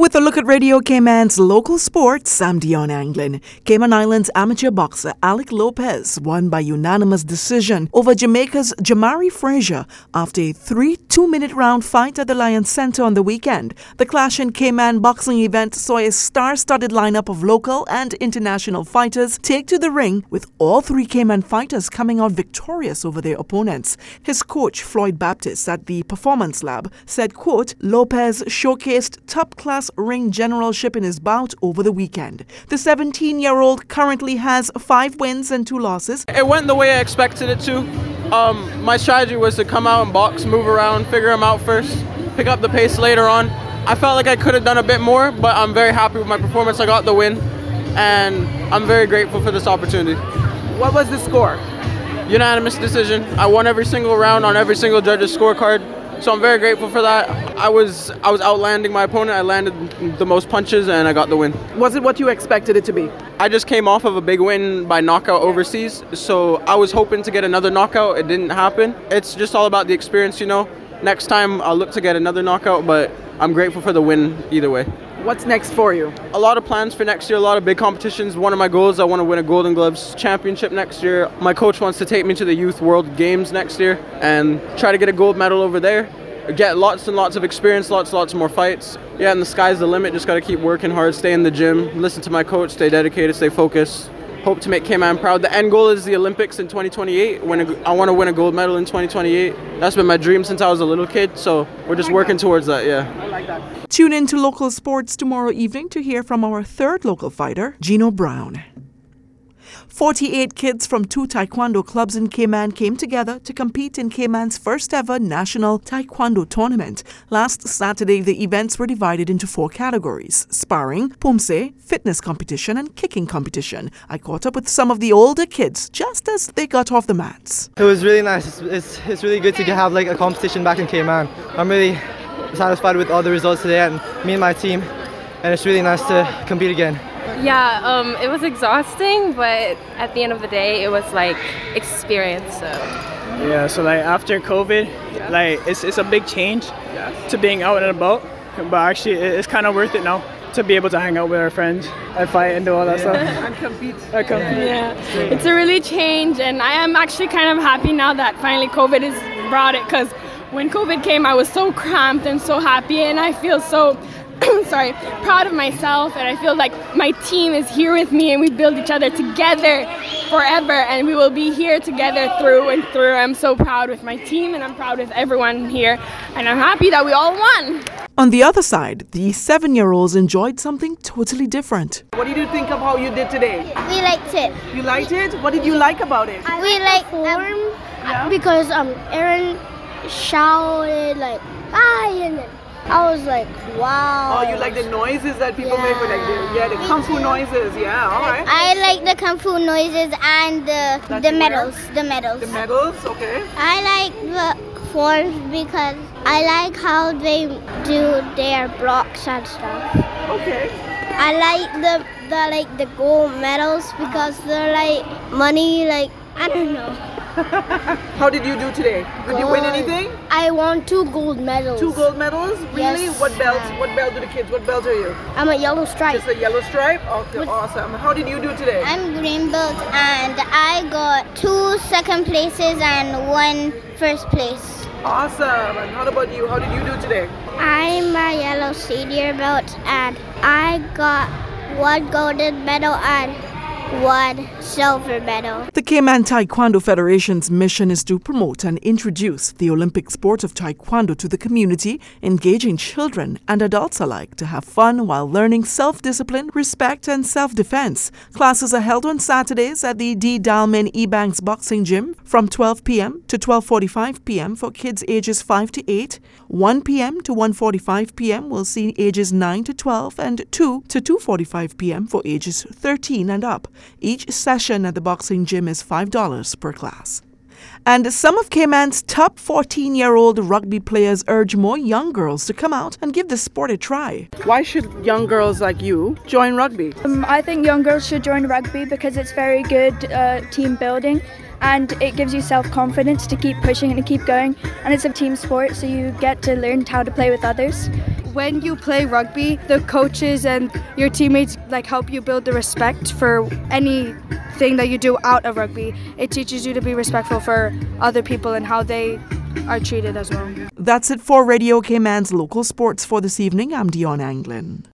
With a look at Radio Cayman's local sports, I'm Dion Anglin. Cayman Islands amateur boxer Alec Lopez won by unanimous decision over Jamaica's Jahmari Fraser after a 3 2 minute round fight at the Lions Center on the weekend. The clash in Cayman boxing event saw a star studded lineup of local and international fighters take to the ring, with all three Cayman fighters coming out victorious over their opponents. His coach, Floyd Baptist, at the Performance Lab, said, quote, Lopez showcased top class ring generalship in his bout over the weekend. The 17 year old currently has five wins and two losses. It went the way I expected it to. Um, my strategy was to come out and box, move around, figure him out first, pick up the pace later on. I felt like I could have done a bit more, but I'm very happy with my performance. I got the win, and I'm very grateful for this opportunity. What was the score? Unanimous decision. I won every single round on every single judge's scorecard. So I'm very grateful for that. I was I was outlanding my opponent. I landed the most punches and I got the win. Was it what you expected it to be? I just came off of a big win by knockout overseas, so I was hoping to get another knockout. It didn't happen. It's just all about the experience, you know. Next time I'll look to get another knockout, but I'm grateful for the win either way. What's next for you? A lot of plans for next year, a lot of big competitions. One of my goals, I want to win a Golden Gloves championship next year. My coach wants to take me to the Youth World Games next year and try to get a gold medal over there. Get lots and lots of experience, lots, lots more fights. Yeah, and the sky's the limit. Just got to keep working hard, stay in the gym, listen to my coach, stay dedicated, stay focused. Hope to make Cayman proud. The end goal is the Olympics in 2028. When I want to win a gold medal in 2028. That's been my dream since I was a little kid. So we're just working towards that. Yeah. I like that. Tune in to local sports tomorrow evening to hear from our third local fighter, Gino Brown. 48 kids from two taekwondo clubs in Cayman came together to compete in Cayman's first ever national taekwondo tournament. Last Saturday, the events were divided into four categories sparring, poomsae, fitness competition, and kicking competition. I caught up with some of the older kids just as they got off the mats. It was really nice. It's, it's, it's really good to have like a competition back in Cayman. I'm really satisfied with all the results today and me and my team, and it's really nice to compete again. Yeah, um, it was exhausting, but at the end of the day, it was like experience. So. Yeah, so like after COVID, yeah. like it's, it's a big change yeah. to being out and about, but actually it's kind of worth it now to be able to hang out with our friends and fight and do all that yeah. stuff. and compete. And compete. Yeah. it's a really change, and I am actually kind of happy now that finally COVID has brought it because when COVID came, I was so cramped and so happy, and I feel so sorry, proud of myself, and I feel like my team is here with me, and we build each other together forever, and we will be here together through and through. I'm so proud with my team, and I'm proud with everyone here, and I'm happy that we all won. On the other side, the seven year olds enjoyed something totally different. What did you think of how you did today? We liked it. You liked it? What did you like about it? we like form um, yeah. because um Aaron shouted like ah and then I was like, wow. Oh, you like the noises that people yeah. make with like the, yeah, the kung fu noises. Yeah, all right. I like the kung fu noises and the That's the medals. The medals. The medals, okay. I like the forms because I like how they do their blocks and stuff. Okay. I like the the like the gold medals because they're like money like I don't know. How did you do today? Did you win anything? I won two gold medals. Two gold medals? Really? Yes. What belt? What belt do the kids? What belt are you? I'm a yellow stripe. Just a yellow stripe? Okay, With awesome. How did you do today? I'm green belt and I got two second places and one first place. Awesome. And how about you? How did you do today? I'm a yellow senior belt and I got one golden medal and one silver medal. The Cayman Taekwondo Federation's mission is to promote and introduce the Olympic sport of Taekwondo to the community, engaging children and adults alike to have fun while learning self discipline, respect, and self defense. Classes are held on Saturdays at the D. Dalmain Ebanks Boxing Gym from 12 p.m. to 12:45 p.m. for kids ages 5 to 8. 1 p.m. to 1:45 p.m. will see ages 9 to 12 and 2 to 2:45 p.m. for ages 13 and up. Each session at the boxing gym is $5 per class. And some of Cayman's top 14 year old rugby players urge more young girls to come out and give the sport a try. Why should young girls like you join rugby? Um, I think young girls should join rugby because it's very good uh, team building and it gives you self confidence to keep pushing and to keep going. And it's a team sport, so you get to learn how to play with others. when you play rugby, the coaches and your teammates like help you build the respect for anything that you do out of rugby. It teaches you to be respectful for other people and how they are treated as well. That's it for Radio Cayman's local sports for this evening. I'm Dion Anglin.